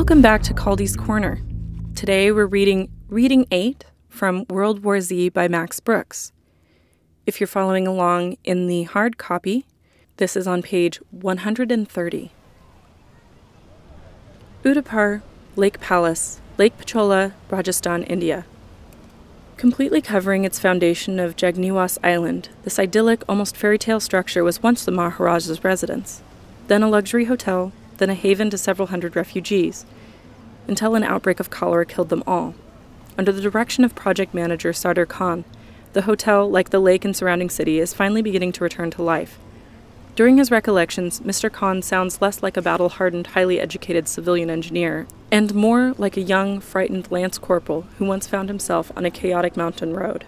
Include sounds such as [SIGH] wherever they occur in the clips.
Welcome back to Caldy's Corner. Today we're reading Reading 8 from World War Z by Max Brooks. If you're following along in the hard copy, this is on page 130. Udaipur, Lake Palace, Lake Pichola, Rajasthan, India. Completely covering its foundation of Jagniwas Island, this idyllic, almost fairy tale structure was once the Maharaja's residence, then a luxury hotel, then a haven to several hundred refugees, until an outbreak of cholera killed them all. Under the direction of project manager Sardar Khan, the hotel, like the lake and surrounding city, is finally beginning to return to life. During his recollections, Mr. Khan sounds less like a battle hardened, highly educated civilian engineer, and more like a young, frightened lance corporal who once found himself on a chaotic mountain road.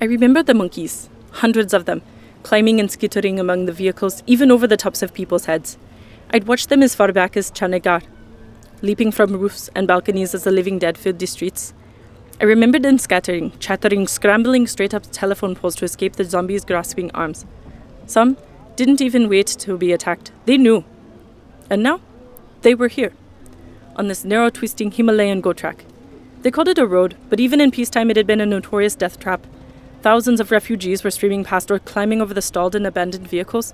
I remember the monkeys, hundreds of them, climbing and skittering among the vehicles, even over the tops of people's heads. I'd watched them as far back as Chandigarh, leaping from roofs and balconies as the living dead filled the streets. I remembered them scattering, chattering, scrambling straight up telephone poles to escape the zombies' grasping arms. Some didn't even wait to be attacked. They knew. And now, they were here, on this narrow, twisting Himalayan go track. They called it a road, but even in peacetime it had been a notorious death trap. Thousands of refugees were streaming past or climbing over the stalled and abandoned vehicles.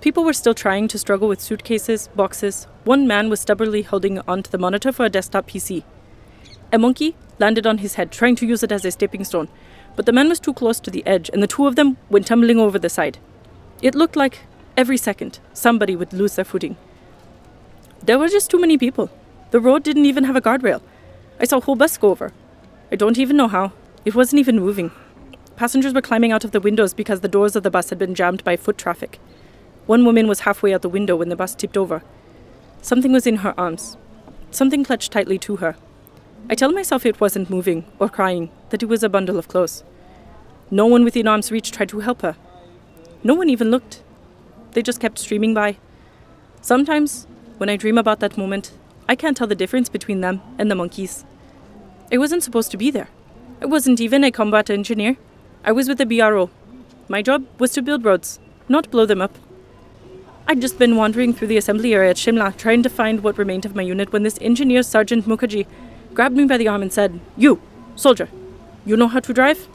People were still trying to struggle with suitcases, boxes. One man was stubbornly holding onto the monitor for a desktop PC. A monkey landed on his head, trying to use it as a stepping stone, but the man was too close to the edge, and the two of them went tumbling over the side. It looked like every second somebody would lose their footing. There were just too many people. The road didn't even have a guardrail. I saw a whole bus go over. I don't even know how. It wasn't even moving. Passengers were climbing out of the windows because the doors of the bus had been jammed by foot traffic. One woman was halfway out the window when the bus tipped over. Something was in her arms. Something clutched tightly to her. I tell myself it wasn't moving or crying, that it was a bundle of clothes. No one within arm's reach tried to help her. No one even looked. They just kept streaming by. Sometimes, when I dream about that moment, I can't tell the difference between them and the monkeys. I wasn't supposed to be there. I wasn't even a combat engineer. I was with the BRO. My job was to build roads, not blow them up. I'd just been wandering through the assembly area at Shimla trying to find what remained of my unit when this engineer, Sergeant Mukherjee, grabbed me by the arm and said, You, soldier, you know how to drive?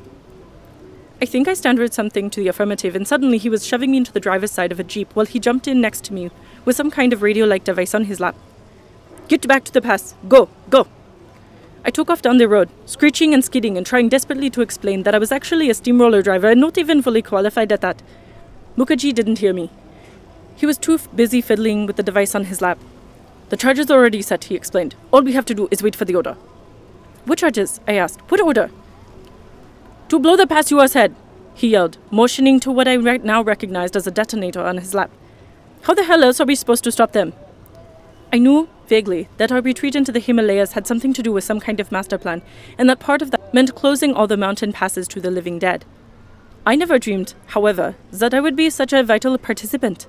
I think I stammered something to the affirmative, and suddenly he was shoving me into the driver's side of a jeep while he jumped in next to me with some kind of radio like device on his lap. Get back to the pass. Go, go. I took off down the road, screeching and skidding and trying desperately to explain that I was actually a steamroller driver and not even fully qualified at that. Mukherjee didn't hear me. He was too busy fiddling with the device on his lap. The charges are already set, he explained. All we have to do is wait for the order. What charges? I asked. What order? To blow the pass UR's head, he yelled, motioning to what I right now recognized as a detonator on his lap. How the hell else are we supposed to stop them? I knew, vaguely, that our retreat into the Himalayas had something to do with some kind of master plan, and that part of that meant closing all the mountain passes to the living dead. I never dreamed, however, that I would be such a vital participant.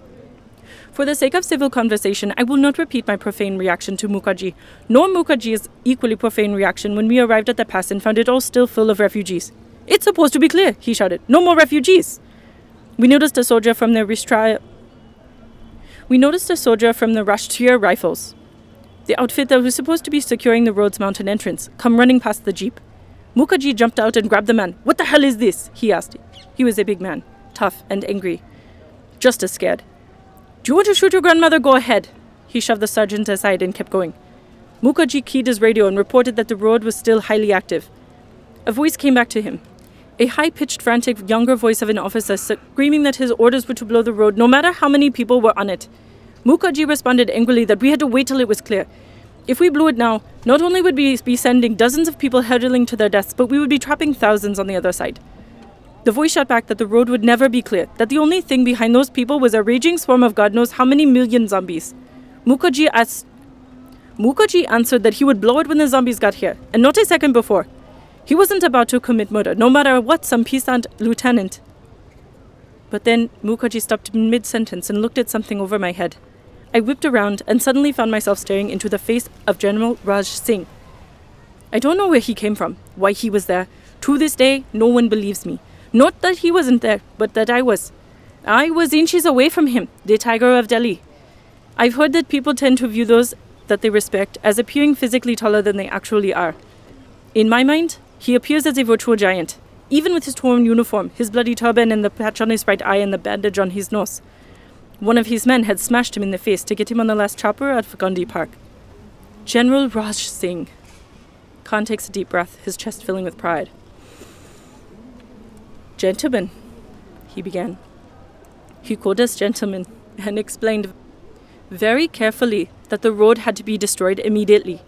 For the sake of civil conversation, I will not repeat my profane reaction to Mukherjee, nor Mukherjee's equally profane reaction when we arrived at the pass and found it all still full of refugees. It's supposed to be clear, he shouted. No more refugees. We noticed a soldier from the Ristri- We noticed a soldier from the Rashtriya Rifles, the outfit that was supposed to be securing the road's mountain entrance, come running past the jeep. Mukherjee jumped out and grabbed the man. What the hell is this? he asked. He was a big man, tough and angry, just as scared. Do you want to shoot your grandmother? Go ahead. He shoved the sergeant aside and kept going. Mukherjee keyed his radio and reported that the road was still highly active. A voice came back to him a high pitched, frantic, younger voice of an officer screaming that his orders were to blow the road no matter how many people were on it. Mukherjee responded angrily that we had to wait till it was clear. If we blew it now, not only would we be sending dozens of people hurtling to their deaths, but we would be trapping thousands on the other side. The voice shot back that the road would never be clear, that the only thing behind those people was a raging swarm of God knows how many million zombies. Mukherjee asked. Mukherjee answered that he would blow it when the zombies got here, and not a second before. He wasn't about to commit murder, no matter what some peasant lieutenant. But then Mukherjee stopped mid sentence and looked at something over my head. I whipped around and suddenly found myself staring into the face of General Raj Singh. I don't know where he came from, why he was there. To this day, no one believes me. Not that he wasn't there, but that I was. I was inches away from him, the tiger of Delhi. I've heard that people tend to view those that they respect as appearing physically taller than they actually are. In my mind, he appears as a virtual giant, even with his torn uniform, his bloody turban, and the patch on his right eye and the bandage on his nose. One of his men had smashed him in the face to get him on the last chopper at Fagundi Park. General Raj Singh. Khan takes a deep breath, his chest filling with pride. Gentlemen, he began. He called us gentlemen and explained very carefully that the road had to be destroyed immediately.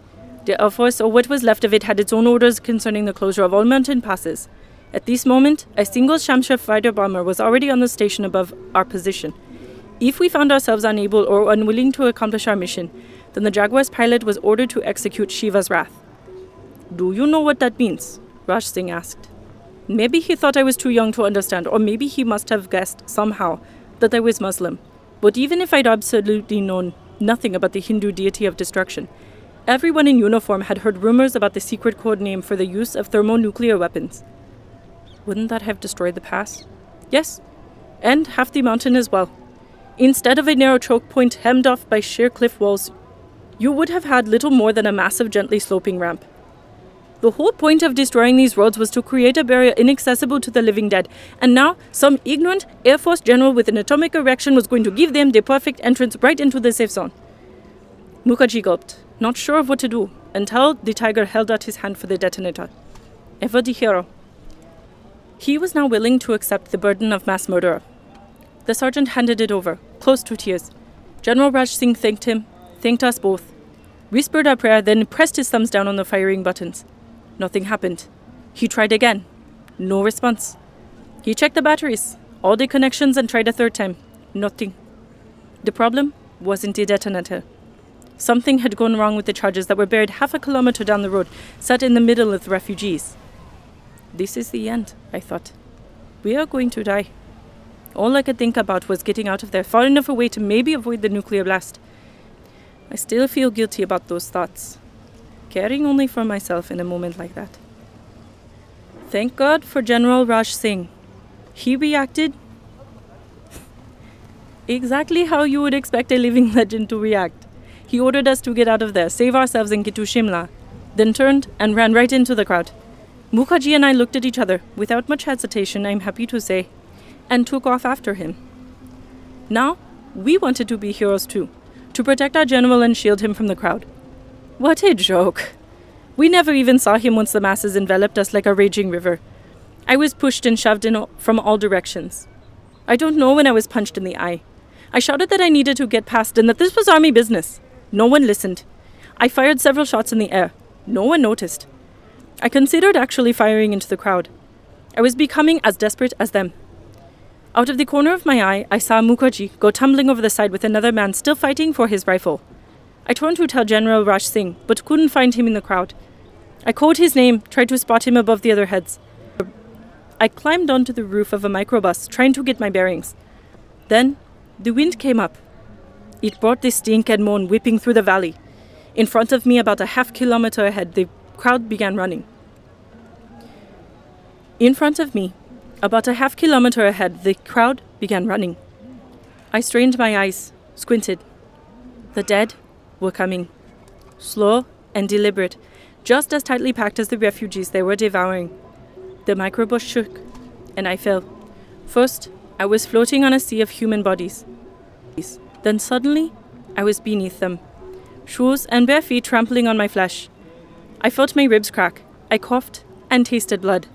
The Air Force, or what was left of it, had its own orders concerning the closure of all mountain passes. At this moment, a single Shamsher fighter bomber was already on the station above our position. If we found ourselves unable or unwilling to accomplish our mission, then the Jaguar's pilot was ordered to execute Shiva's wrath. Do you know what that means? Raj Singh asked. Maybe he thought I was too young to understand, or maybe he must have guessed somehow that I was Muslim. But even if I'd absolutely known nothing about the Hindu deity of destruction, everyone in uniform had heard rumors about the secret code name for the use of thermonuclear weapons. Wouldn't that have destroyed the pass? Yes, and half the mountain as well. Instead of a narrow choke point hemmed off by sheer cliff walls, you would have had little more than a massive, gently sloping ramp. The whole point of destroying these roads was to create a barrier inaccessible to the living dead, and now some ignorant Air Force general with an atomic erection was going to give them the perfect entrance right into the safe zone. Mukherjee gulped, not sure of what to do, until the tiger held out his hand for the detonator. Ever the hero. He was now willing to accept the burden of mass murder. The sergeant handed it over, close to tears. General Raj Singh thanked him, thanked us both, whispered our prayer, then pressed his thumbs down on the firing buttons. Nothing happened. He tried again. No response. He checked the batteries, all the connections, and tried a third time. Nothing. The problem wasn't the detonator. Something had gone wrong with the charges that were buried half a kilometer down the road, set in the middle of the refugees. This is the end, I thought. We are going to die. All I could think about was getting out of there far enough away to maybe avoid the nuclear blast. I still feel guilty about those thoughts caring only for myself in a moment like that. Thank God for General Raj Singh. He reacted exactly how you would expect a living [LAUGHS] legend to react. He ordered us to get out of there, save ourselves, and get to Shimla, then turned and ran right into the crowd. Mukherjee and I looked at each other, without much hesitation, I'm happy to say, and took off after him. Now, we wanted to be heroes too, to protect our general and shield him from the crowd. What a joke. We never even saw him once the masses enveloped us like a raging river. I was pushed and shoved in from all directions. I don't know when I was punched in the eye. I shouted that I needed to get past and that this was army business. No one listened. I fired several shots in the air. No one noticed. I considered actually firing into the crowd. I was becoming as desperate as them. Out of the corner of my eye, I saw Mukherjee go tumbling over the side with another man still fighting for his rifle. I turned to tell General Raj Singh, but couldn't find him in the crowd. I called his name, tried to spot him above the other heads. I climbed onto the roof of a microbus, trying to get my bearings. Then, the wind came up. It brought the stink and moan whipping through the valley. In front of me, about a half kilometer ahead, the crowd began running. In front of me, about a half kilometer ahead, the crowd began running. I strained my eyes, squinted. The dead were coming. Slow and deliberate, just as tightly packed as the refugees they were devouring. The microbus shook, and I fell. First, I was floating on a sea of human bodies. Then suddenly, I was beneath them, shoes and bare feet trampling on my flesh. I felt my ribs crack. I coughed and tasted blood.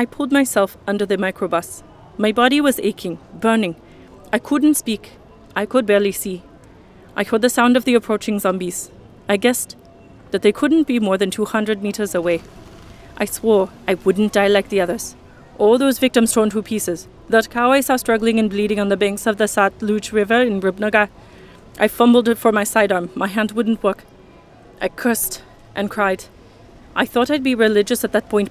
I pulled myself under the microbus. My body was aching, burning. I couldn't speak. I could barely see. I heard the sound of the approaching zombies. I guessed that they couldn't be more than 200 meters away. I swore I wouldn't die like the others. All those victims torn to pieces. That cow I saw struggling and bleeding on the banks of the Satluj River in Rupnagar. I fumbled for my sidearm. My hand wouldn't work. I cursed and cried. I thought I'd be religious at that point,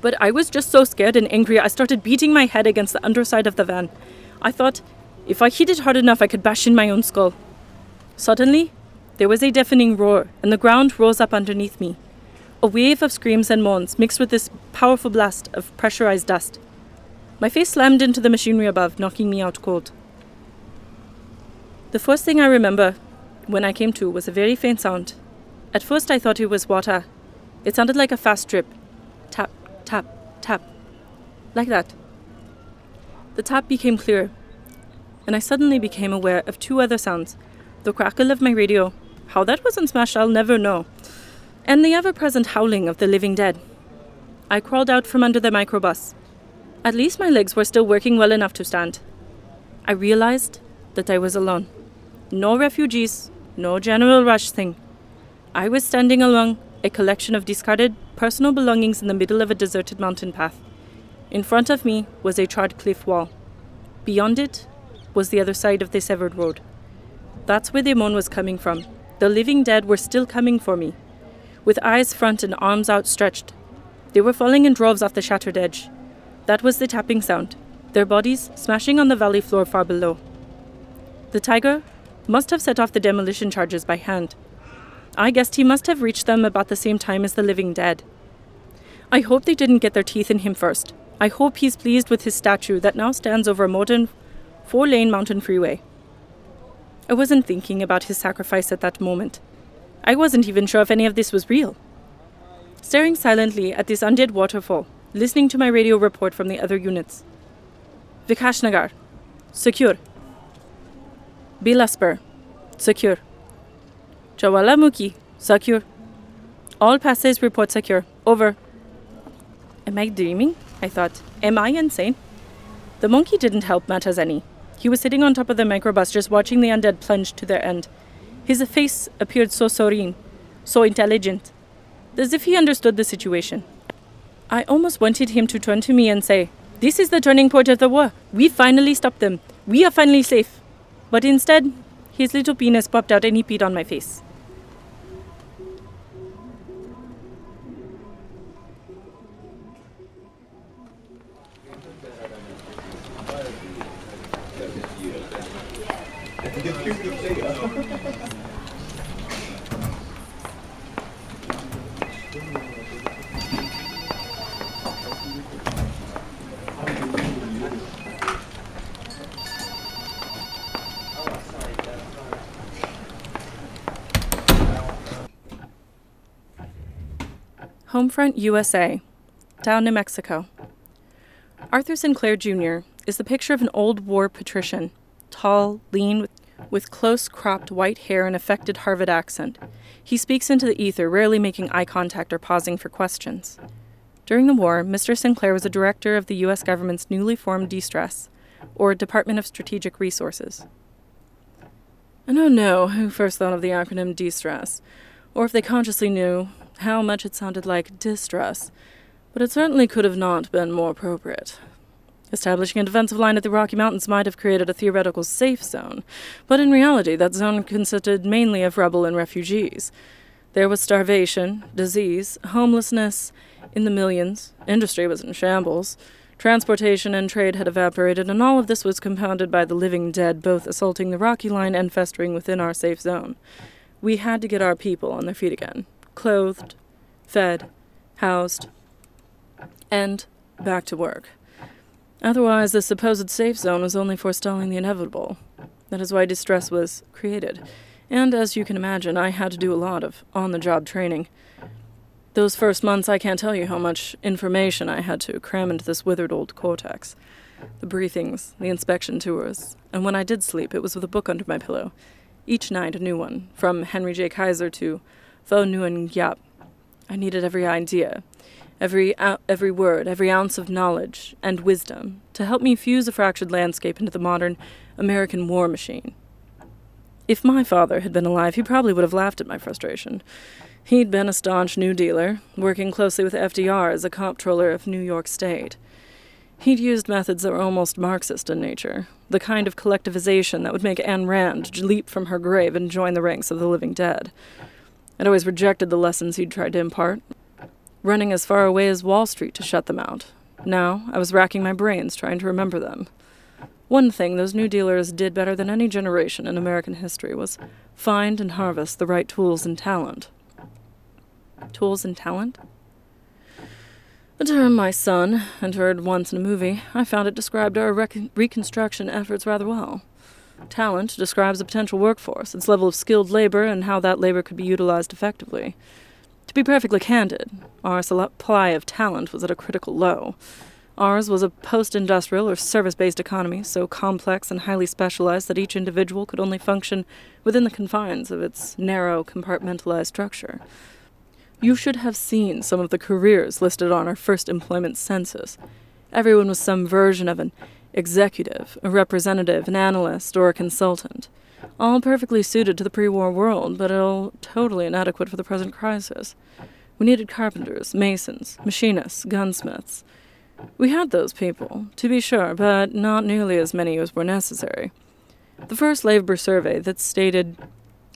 but I was just so scared and angry I started beating my head against the underside of the van. I thought if I hit it hard enough I could bash in my own skull. Suddenly, there was a deafening roar, and the ground rose up underneath me. A wave of screams and moans mixed with this powerful blast of pressurized dust. My face slammed into the machinery above, knocking me out cold. The first thing I remember when I came to was a very faint sound. At first, I thought it was water. It sounded like a fast drip. Tap, tap, tap. Like that. The tap became clearer, and I suddenly became aware of two other sounds the crackle of my radio. How that wasn't smashed, I'll never know. And the ever present howling of the living dead. I crawled out from under the microbus. At least my legs were still working well enough to stand. I realized that I was alone. No refugees, no general Raj Singh. I was standing along a collection of discarded personal belongings in the middle of a deserted mountain path. In front of me was a charred cliff wall. Beyond it was the other side of the severed road. That's where the moan was coming from. The living dead were still coming for me. With eyes front and arms outstretched, they were falling in droves off the shattered edge. That was the tapping sound, their bodies smashing on the valley floor far below. The tiger must have set off the demolition charges by hand. I guessed he must have reached them about the same time as the living dead. I hope they didn't get their teeth in him first. I hope he's pleased with his statue that now stands over a modern four lane mountain freeway. I wasn't thinking about his sacrifice at that moment. I wasn't even sure if any of this was real. Staring silently at this undead waterfall, listening to my radio report from the other units. Vikasnagar, secure. Bilaspur, secure. Jawalamukhi, secure. All passes report secure. Over. Am I dreaming? I thought. Am I insane? The monkey didn't help matters any. He was sitting on top of the microbus just watching the undead plunge to their end. His face appeared so serene, so intelligent, as if he understood the situation. I almost wanted him to turn to me and say, This is the turning point of the war. We finally stopped them. We are finally safe. But instead, his little penis popped out and he peed on my face. Homefront USA, Taos New Mexico. Arthur Sinclair Jr. is the picture of an old war patrician, tall, lean, with, with close cropped white hair and affected Harvard accent. He speaks into the ether, rarely making eye contact or pausing for questions. During the war, Mr. Sinclair was a director of the U.S. government's newly formed DSTRES, or Department of Strategic Resources. I don't know who first thought of the acronym DSTRES, or if they consciously knew how much it sounded like distress, but it certainly could have not been more appropriate. Establishing a defensive line at the Rocky Mountains might have created a theoretical safe zone, but in reality, that zone consisted mainly of rebel and refugees. There was starvation, disease, homelessness in the millions, industry was in shambles, transportation and trade had evaporated, and all of this was compounded by the living dead both assaulting the Rocky Line and festering within our safe zone. We had to get our people on their feet again clothed, fed, housed, and back to work. Otherwise, the supposed safe zone was only forestalling the inevitable. That is why distress was created. And as you can imagine, I had to do a lot of on the job training. Those first months, I can't tell you how much information I had to cram into this withered old cortex. The briefings, the inspection tours, and when I did sleep, it was with a book under my pillow. Each night, a new one, from Henry J. Kaiser to Vo Nguyen Giap. I needed every idea, every, every word, every ounce of knowledge and wisdom to help me fuse a fractured landscape into the modern American war machine. If my father had been alive, he probably would have laughed at my frustration. He'd been a staunch New Dealer, working closely with FDR as a comptroller of New York State. He'd used methods that were almost Marxist in nature, the kind of collectivization that would make Ayn Rand leap from her grave and join the ranks of the living dead. I'd always rejected the lessons he'd tried to impart, running as far away as Wall Street to shut them out. Now I was racking my brains trying to remember them. One thing those New Dealers did better than any generation in American history was find and harvest the right tools and talent. Tools and talent? A term my son had heard once in a movie. I found it described our rec- reconstruction efforts rather well. Talent describes a potential workforce, its level of skilled labor, and how that labor could be utilized effectively. To be perfectly candid, our supply of talent was at a critical low. Ours was a post industrial or service based economy, so complex and highly specialized that each individual could only function within the confines of its narrow, compartmentalized structure. You should have seen some of the careers listed on our first employment census. Everyone was some version of an executive, a representative, an analyst, or a consultant. All perfectly suited to the pre war world, but all totally inadequate for the present crisis. We needed carpenters, masons, machinists, gunsmiths. We had those people, to be sure, but not nearly as many as were necessary. The first labor survey that stated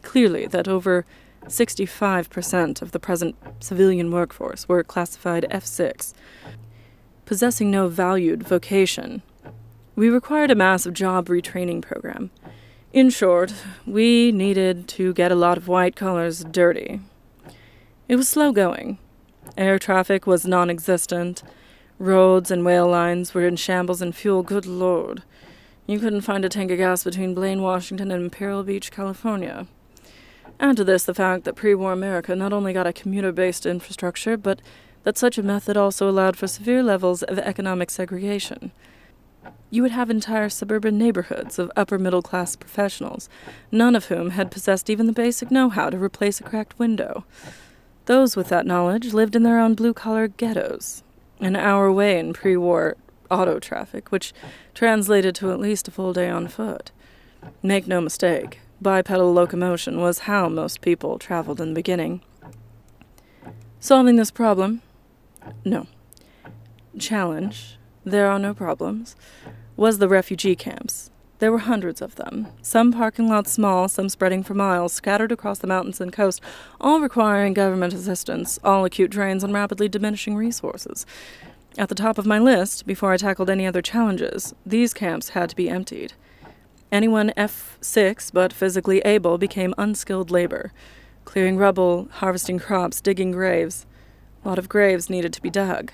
clearly that over 65% of the present civilian workforce were classified F6, possessing no valued vocation. We required a massive job retraining program. In short, we needed to get a lot of white collars dirty. It was slow going. Air traffic was non existent. Roads and rail lines were in shambles, and fuel, good lord. You couldn't find a tank of gas between Blaine, Washington, and Imperial Beach, California. Add to this the fact that pre war America not only got a commuter based infrastructure, but that such a method also allowed for severe levels of economic segregation. You would have entire suburban neighborhoods of upper middle class professionals, none of whom had possessed even the basic know how to replace a cracked window. Those with that knowledge lived in their own blue collar ghettos, an hour away in pre war auto traffic, which translated to at least a full day on foot. Make no mistake, bipedal locomotion was how most people traveled in the beginning. Solving this problem? No. Challenge? There are no problems. Was the refugee camps. There were hundreds of them, some parking lots small, some spreading for miles, scattered across the mountains and coast, all requiring government assistance, all acute drains on rapidly diminishing resources. At the top of my list, before I tackled any other challenges, these camps had to be emptied. Anyone F6 but physically able became unskilled labor, clearing rubble, harvesting crops, digging graves. A lot of graves needed to be dug.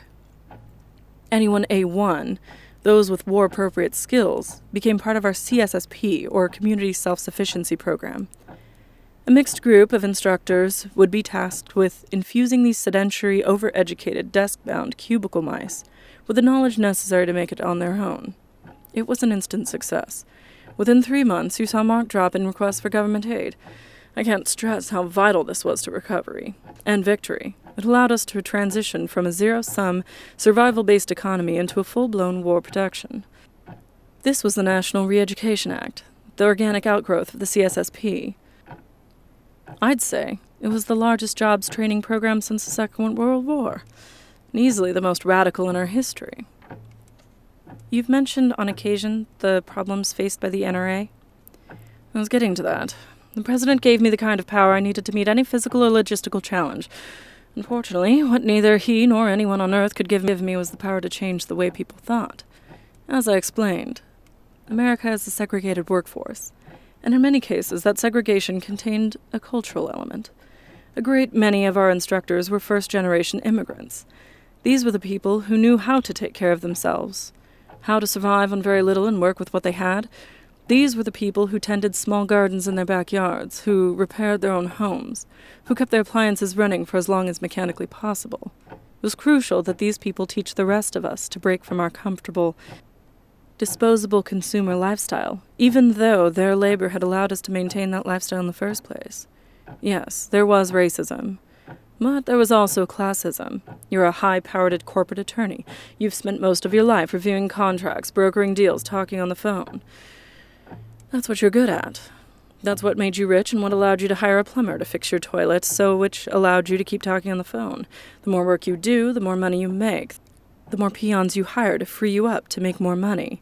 Anyone A1 those with war appropriate skills became part of our CSSP, or Community Self Sufficiency Program. A mixed group of instructors would be tasked with infusing these sedentary, overeducated, desk bound cubicle mice with the knowledge necessary to make it on their own. It was an instant success. Within three months, you saw marked drop in requests for government aid. I can't stress how vital this was to recovery and victory. It allowed us to transition from a zero sum, survival based economy into a full blown war production. This was the National Re Education Act, the organic outgrowth of the CSSP. I'd say it was the largest jobs training program since the Second World War, and easily the most radical in our history. You've mentioned on occasion the problems faced by the NRA. I was getting to that. The President gave me the kind of power I needed to meet any physical or logistical challenge, Unfortunately, what neither he nor anyone on earth could give me was the power to change the way people thought. As I explained, America has a segregated workforce, and in many cases that segregation contained a cultural element. A great many of our instructors were first generation immigrants. These were the people who knew how to take care of themselves, how to survive on very little and work with what they had, these were the people who tended small gardens in their backyards, who repaired their own homes, who kept their appliances running for as long as mechanically possible. It was crucial that these people teach the rest of us to break from our comfortable, disposable consumer lifestyle, even though their labor had allowed us to maintain that lifestyle in the first place. Yes, there was racism. But there was also classism. You're a high powered corporate attorney. You've spent most of your life reviewing contracts, brokering deals, talking on the phone. That's what you're good at. That's what made you rich and what allowed you to hire a plumber to fix your toilet, so which allowed you to keep talking on the phone. The more work you do, the more money you make. The more peons you hire to free you up to make more money.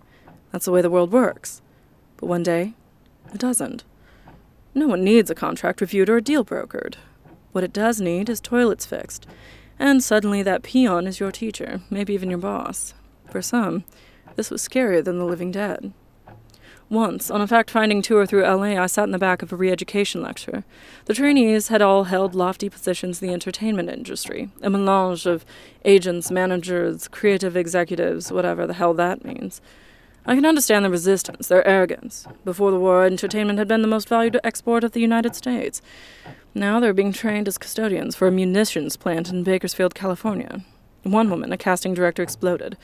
That's the way the world works. But one day, it doesn't. No one needs a contract reviewed or a deal brokered. What it does need is toilets fixed. And suddenly that peon is your teacher, maybe even your boss. For some, this was scarier than the living dead. Once, on a fact finding tour through LA, I sat in the back of a re education lecture. The trainees had all held lofty positions in the entertainment industry, a melange of agents, managers, creative executives, whatever the hell that means. I can understand their resistance, their arrogance. Before the war, entertainment had been the most valued export of the United States. Now they're being trained as custodians for a munitions plant in Bakersfield, California. One woman, a casting director, exploded.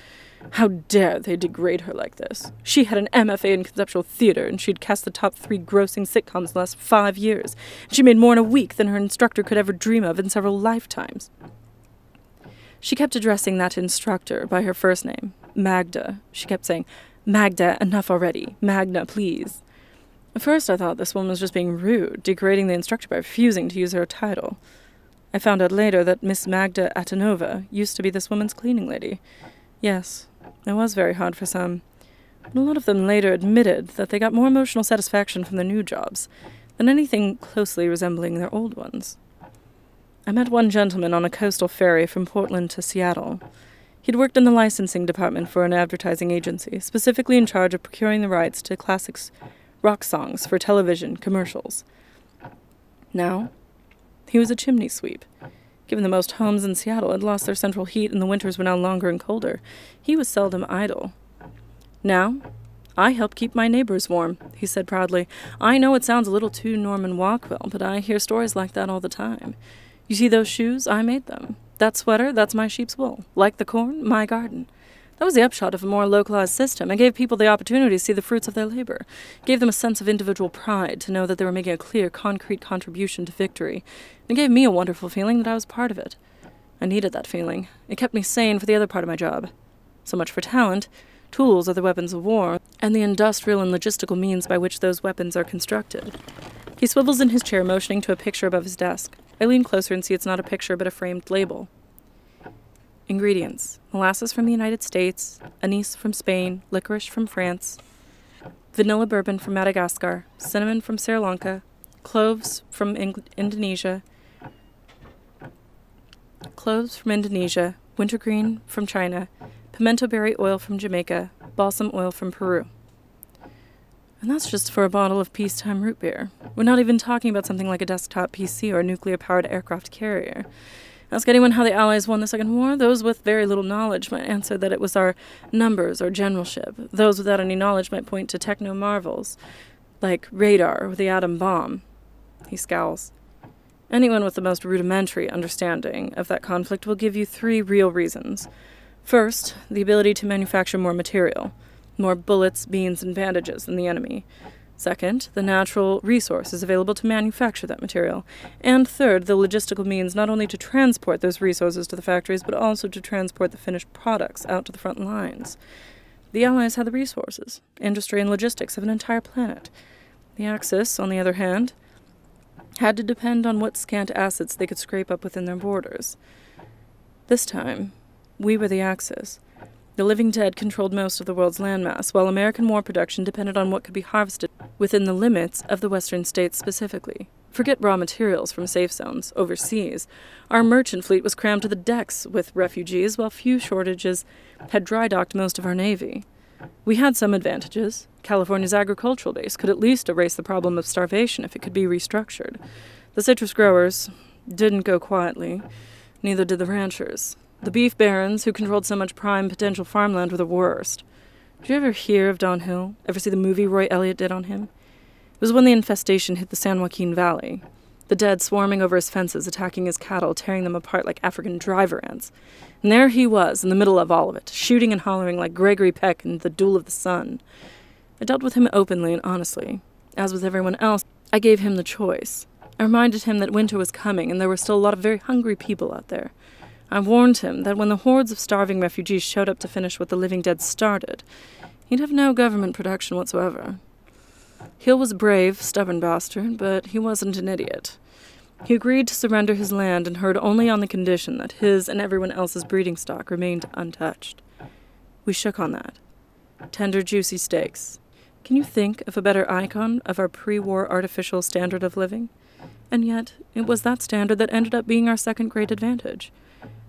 How dare they degrade her like this? She had an MFA in conceptual theater, and she'd cast the top three grossing sitcoms the last five years. She made more in a week than her instructor could ever dream of in several lifetimes. She kept addressing that instructor by her first name, Magda. She kept saying, Magda, enough already. Magda, please. At first, I thought this woman was just being rude, degrading the instructor by refusing to use her title. I found out later that Miss Magda Atanova used to be this woman's cleaning lady. Yes, it was very hard for some. But a lot of them later admitted that they got more emotional satisfaction from their new jobs than anything closely resembling their old ones. I met one gentleman on a coastal ferry from Portland to Seattle. He'd worked in the licensing department for an advertising agency, specifically in charge of procuring the rights to classics rock songs for television commercials. Now, he was a chimney sweep. Given that most homes in Seattle had lost their central heat and the winters were now longer and colder, he was seldom idle. Now, I help keep my neighbors warm, he said proudly. I know it sounds a little too Norman Rockwell, but I hear stories like that all the time. You see those shoes? I made them. That sweater, that's my sheep's wool. Like the corn, my garden. That was the upshot of a more localized system. It gave people the opportunity to see the fruits of their labor, it gave them a sense of individual pride to know that they were making a clear, concrete contribution to victory. It gave me a wonderful feeling that I was part of it. I needed that feeling. It kept me sane for the other part of my job. So much for talent. Tools are the weapons of war, and the industrial and logistical means by which those weapons are constructed. He swivels in his chair, motioning to a picture above his desk. I lean closer and see it's not a picture but a framed label. Ingredients molasses from the United States, anise from Spain, licorice from France, vanilla bourbon from Madagascar, cinnamon from Sri Lanka, cloves from Ing- Indonesia, cloves from Indonesia, wintergreen from China, pimento berry oil from Jamaica, balsam oil from Peru. And that's just for a bottle of peacetime root beer. We're not even talking about something like a desktop PC or a nuclear powered aircraft carrier. Ask anyone how the Allies won the Second War. Those with very little knowledge might answer that it was our numbers or generalship. Those without any knowledge might point to techno marvels, like radar or the atom bomb. He scowls. Anyone with the most rudimentary understanding of that conflict will give you three real reasons. First, the ability to manufacture more material more bullets, beans, and bandages than the enemy. Second, the natural resources available to manufacture that material. And third, the logistical means not only to transport those resources to the factories, but also to transport the finished products out to the front lines. The Allies had the resources, industry, and logistics of an entire planet. The Axis, on the other hand, had to depend on what scant assets they could scrape up within their borders. This time, we were the Axis. The living dead controlled most of the world's landmass, while American war production depended on what could be harvested within the limits of the western states specifically. Forget raw materials from safe zones overseas. Our merchant fleet was crammed to the decks with refugees, while few shortages had dry docked most of our navy. We had some advantages. California's agricultural base could at least erase the problem of starvation if it could be restructured. The citrus growers didn't go quietly, neither did the ranchers. The beef barons, who controlled so much prime potential farmland, were the worst. Did you ever hear of Don Hill? Ever see the movie Roy Elliott did on him? It was when the infestation hit the San Joaquin Valley. The dead swarming over his fences, attacking his cattle, tearing them apart like African driver ants. And there he was, in the middle of all of it, shooting and hollering like Gregory Peck in The Duel of the Sun. I dealt with him openly and honestly. As with everyone else, I gave him the choice. I reminded him that winter was coming and there were still a lot of very hungry people out there. I warned him that when the hordes of starving refugees showed up to finish what the living dead started, he'd have no government protection whatsoever. Hill was a brave, stubborn bastard, but he wasn't an idiot. He agreed to surrender his land and herd only on the condition that his and everyone else's breeding stock remained untouched. We shook on that. Tender, juicy steaks. Can you think of a better icon of our pre war artificial standard of living? And yet, it was that standard that ended up being our second great advantage.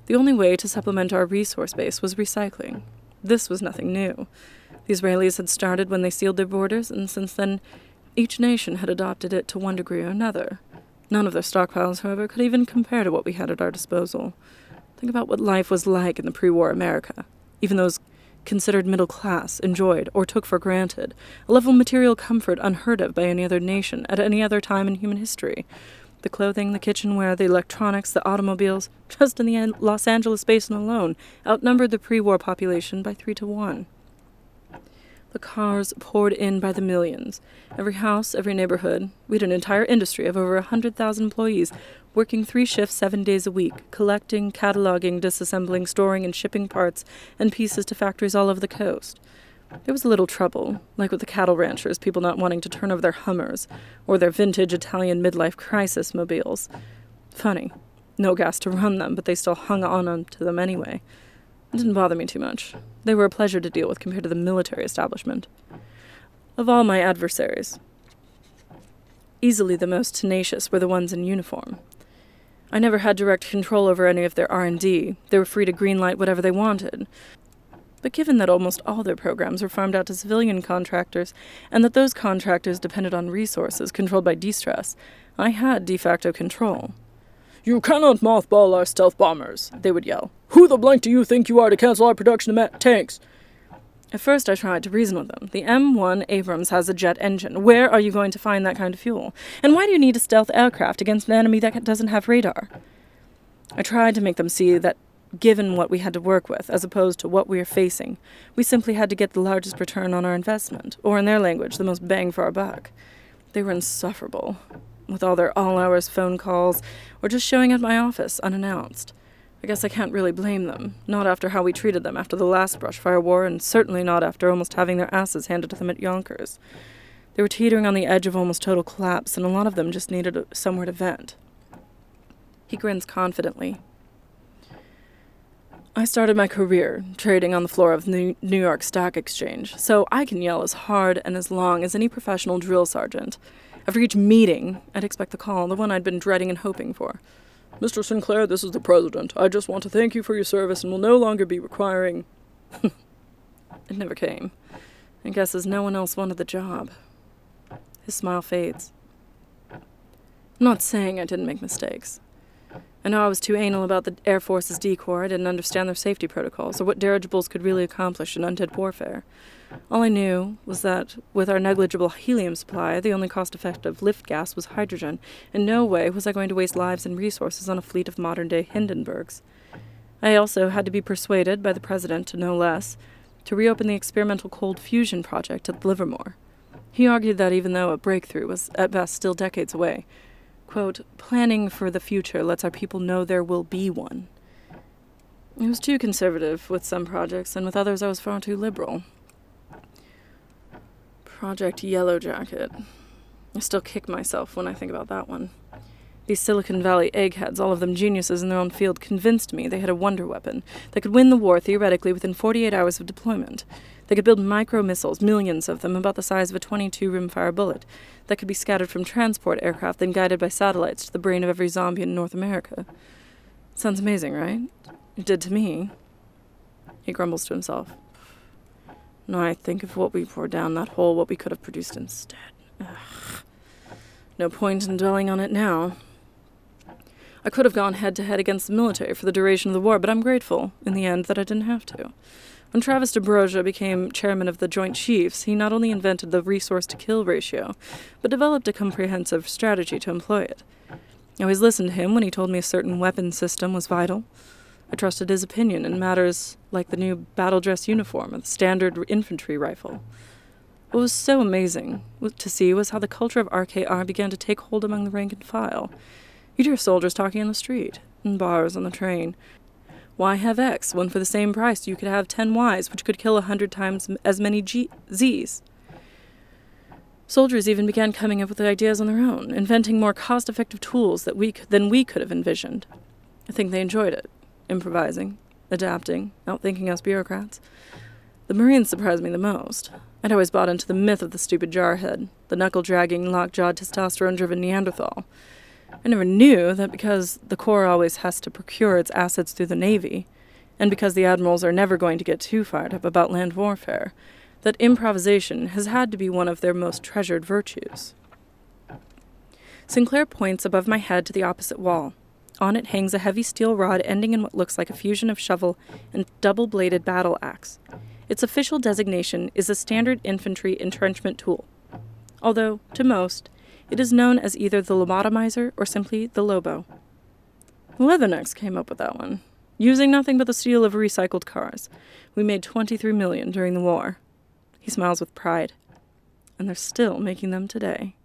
The only way to supplement our resource base was recycling. This was nothing new. The Israelis had started when they sealed their borders, and since then, each nation had adopted it to one degree or another. None of their stockpiles, however, could even compare to what we had at our disposal. Think about what life was like in the pre war America. Even those considered middle class, enjoyed, or took for granted, a level of material comfort unheard of by any other nation at any other time in human history. The clothing, the kitchenware, the electronics, the automobiles, just in the Los Angeles basin alone, outnumbered the pre war population by three to one. The cars poured in by the millions. Every house, every neighborhood. We had an entire industry of over a 100,000 employees working three shifts seven days a week, collecting, cataloging, disassembling, storing, and shipping parts and pieces to factories all over the coast. There was a little trouble, like with the cattle ranchers, people not wanting to turn over their Hummers or their vintage Italian midlife crisis mobiles. Funny. No gas to run them, but they still hung on to them anyway. It didn't bother me too much. They were a pleasure to deal with compared to the military establishment. Of all my adversaries, easily the most tenacious were the ones in uniform. I never had direct control over any of their R&D. They were free to greenlight whatever they wanted. But given that almost all their programs were farmed out to civilian contractors, and that those contractors depended on resources controlled by distress, I had de facto control. You cannot mothball our stealth bombers, they would yell. Who the blank do you think you are to cancel our production of tanks? At first, I tried to reason with them. The M1 Abrams has a jet engine. Where are you going to find that kind of fuel? And why do you need a stealth aircraft against an enemy that doesn't have radar? I tried to make them see that given what we had to work with, as opposed to what we are facing, we simply had to get the largest return on our investment, or in their language, the most bang for our buck. They were insufferable, with all their all hours phone calls, or just showing at my office unannounced. I guess I can't really blame them, not after how we treated them after the last brushfire war, and certainly not after almost having their asses handed to them at Yonkers. They were teetering on the edge of almost total collapse, and a lot of them just needed somewhere to vent. He grins confidently. I started my career trading on the floor of the New York Stock Exchange, so I can yell as hard and as long as any professional drill sergeant. After each meeting, I'd expect the call, the one I'd been dreading and hoping for. Mr. Sinclair, this is the President. I just want to thank you for your service and will no longer be requiring. [LAUGHS] it never came. I guess as no one else wanted the job. His smile fades. I'm not saying I didn't make mistakes. I know I was too anal about the Air Force's decor, I didn't understand their safety protocols, or what dirigibles could really accomplish in undead warfare. All I knew was that, with our negligible helium supply, the only cost effective lift gas was hydrogen. In no way was I going to waste lives and resources on a fleet of modern day Hindenburgs. I also had to be persuaded by the President, no less, to reopen the experimental cold fusion project at Livermore. He argued that even though a breakthrough was at best still decades away, quote, planning for the future lets our people know there will be one. I was too conservative with some projects, and with others I was far too liberal. Project Yellow Jacket. I still kick myself when I think about that one. These Silicon Valley eggheads, all of them geniuses in their own field, convinced me they had a wonder weapon that could win the war theoretically within 48 hours of deployment. They could build micro missiles, millions of them, about the size of a 22 rimfire bullet, that could be scattered from transport aircraft, then guided by satellites to the brain of every zombie in North America. Sounds amazing, right? It did to me. He grumbles to himself. No, I think of what we poured down that hole, what we could have produced instead. Ugh. No point in dwelling on it now. I could have gone head to head against the military for the duration of the war, but I'm grateful, in the end, that I didn't have to. When Travis de became chairman of the Joint Chiefs, he not only invented the resource to kill ratio, but developed a comprehensive strategy to employ it. I always listened to him when he told me a certain weapon system was vital, I trusted his opinion in matters like the new battle dress uniform or the standard infantry rifle. What was so amazing to see was how the culture of RKR began to take hold among the rank and file. You'd hear soldiers talking in the street, in bars, on the train. Why have X when for the same price you could have 10 Ys, which could kill a hundred times as many G- Zs? Soldiers even began coming up with ideas on their own, inventing more cost effective tools that we could, than we could have envisioned. I think they enjoyed it improvising, adapting, outthinking us bureaucrats. The Marines surprised me the most. I'd always bought into the myth of the stupid jarhead, the knuckle dragging, lockjawed, testosterone driven Neanderthal. I never knew that because the Corps always has to procure its assets through the Navy, and because the admirals are never going to get too fired up about land warfare, that improvisation has had to be one of their most treasured virtues. Sinclair points above my head to the opposite wall. On it hangs a heavy steel rod ending in what looks like a fusion of shovel and double bladed battle axe. its official designation is a standard infantry entrenchment tool, although, to most, it is known as either the lobotomizer or simply the Lobo. Leathernecks came up with that one. Using nothing but the steel of recycled cars, we made 23 million during the war. He smiles with pride. And they're still making them today.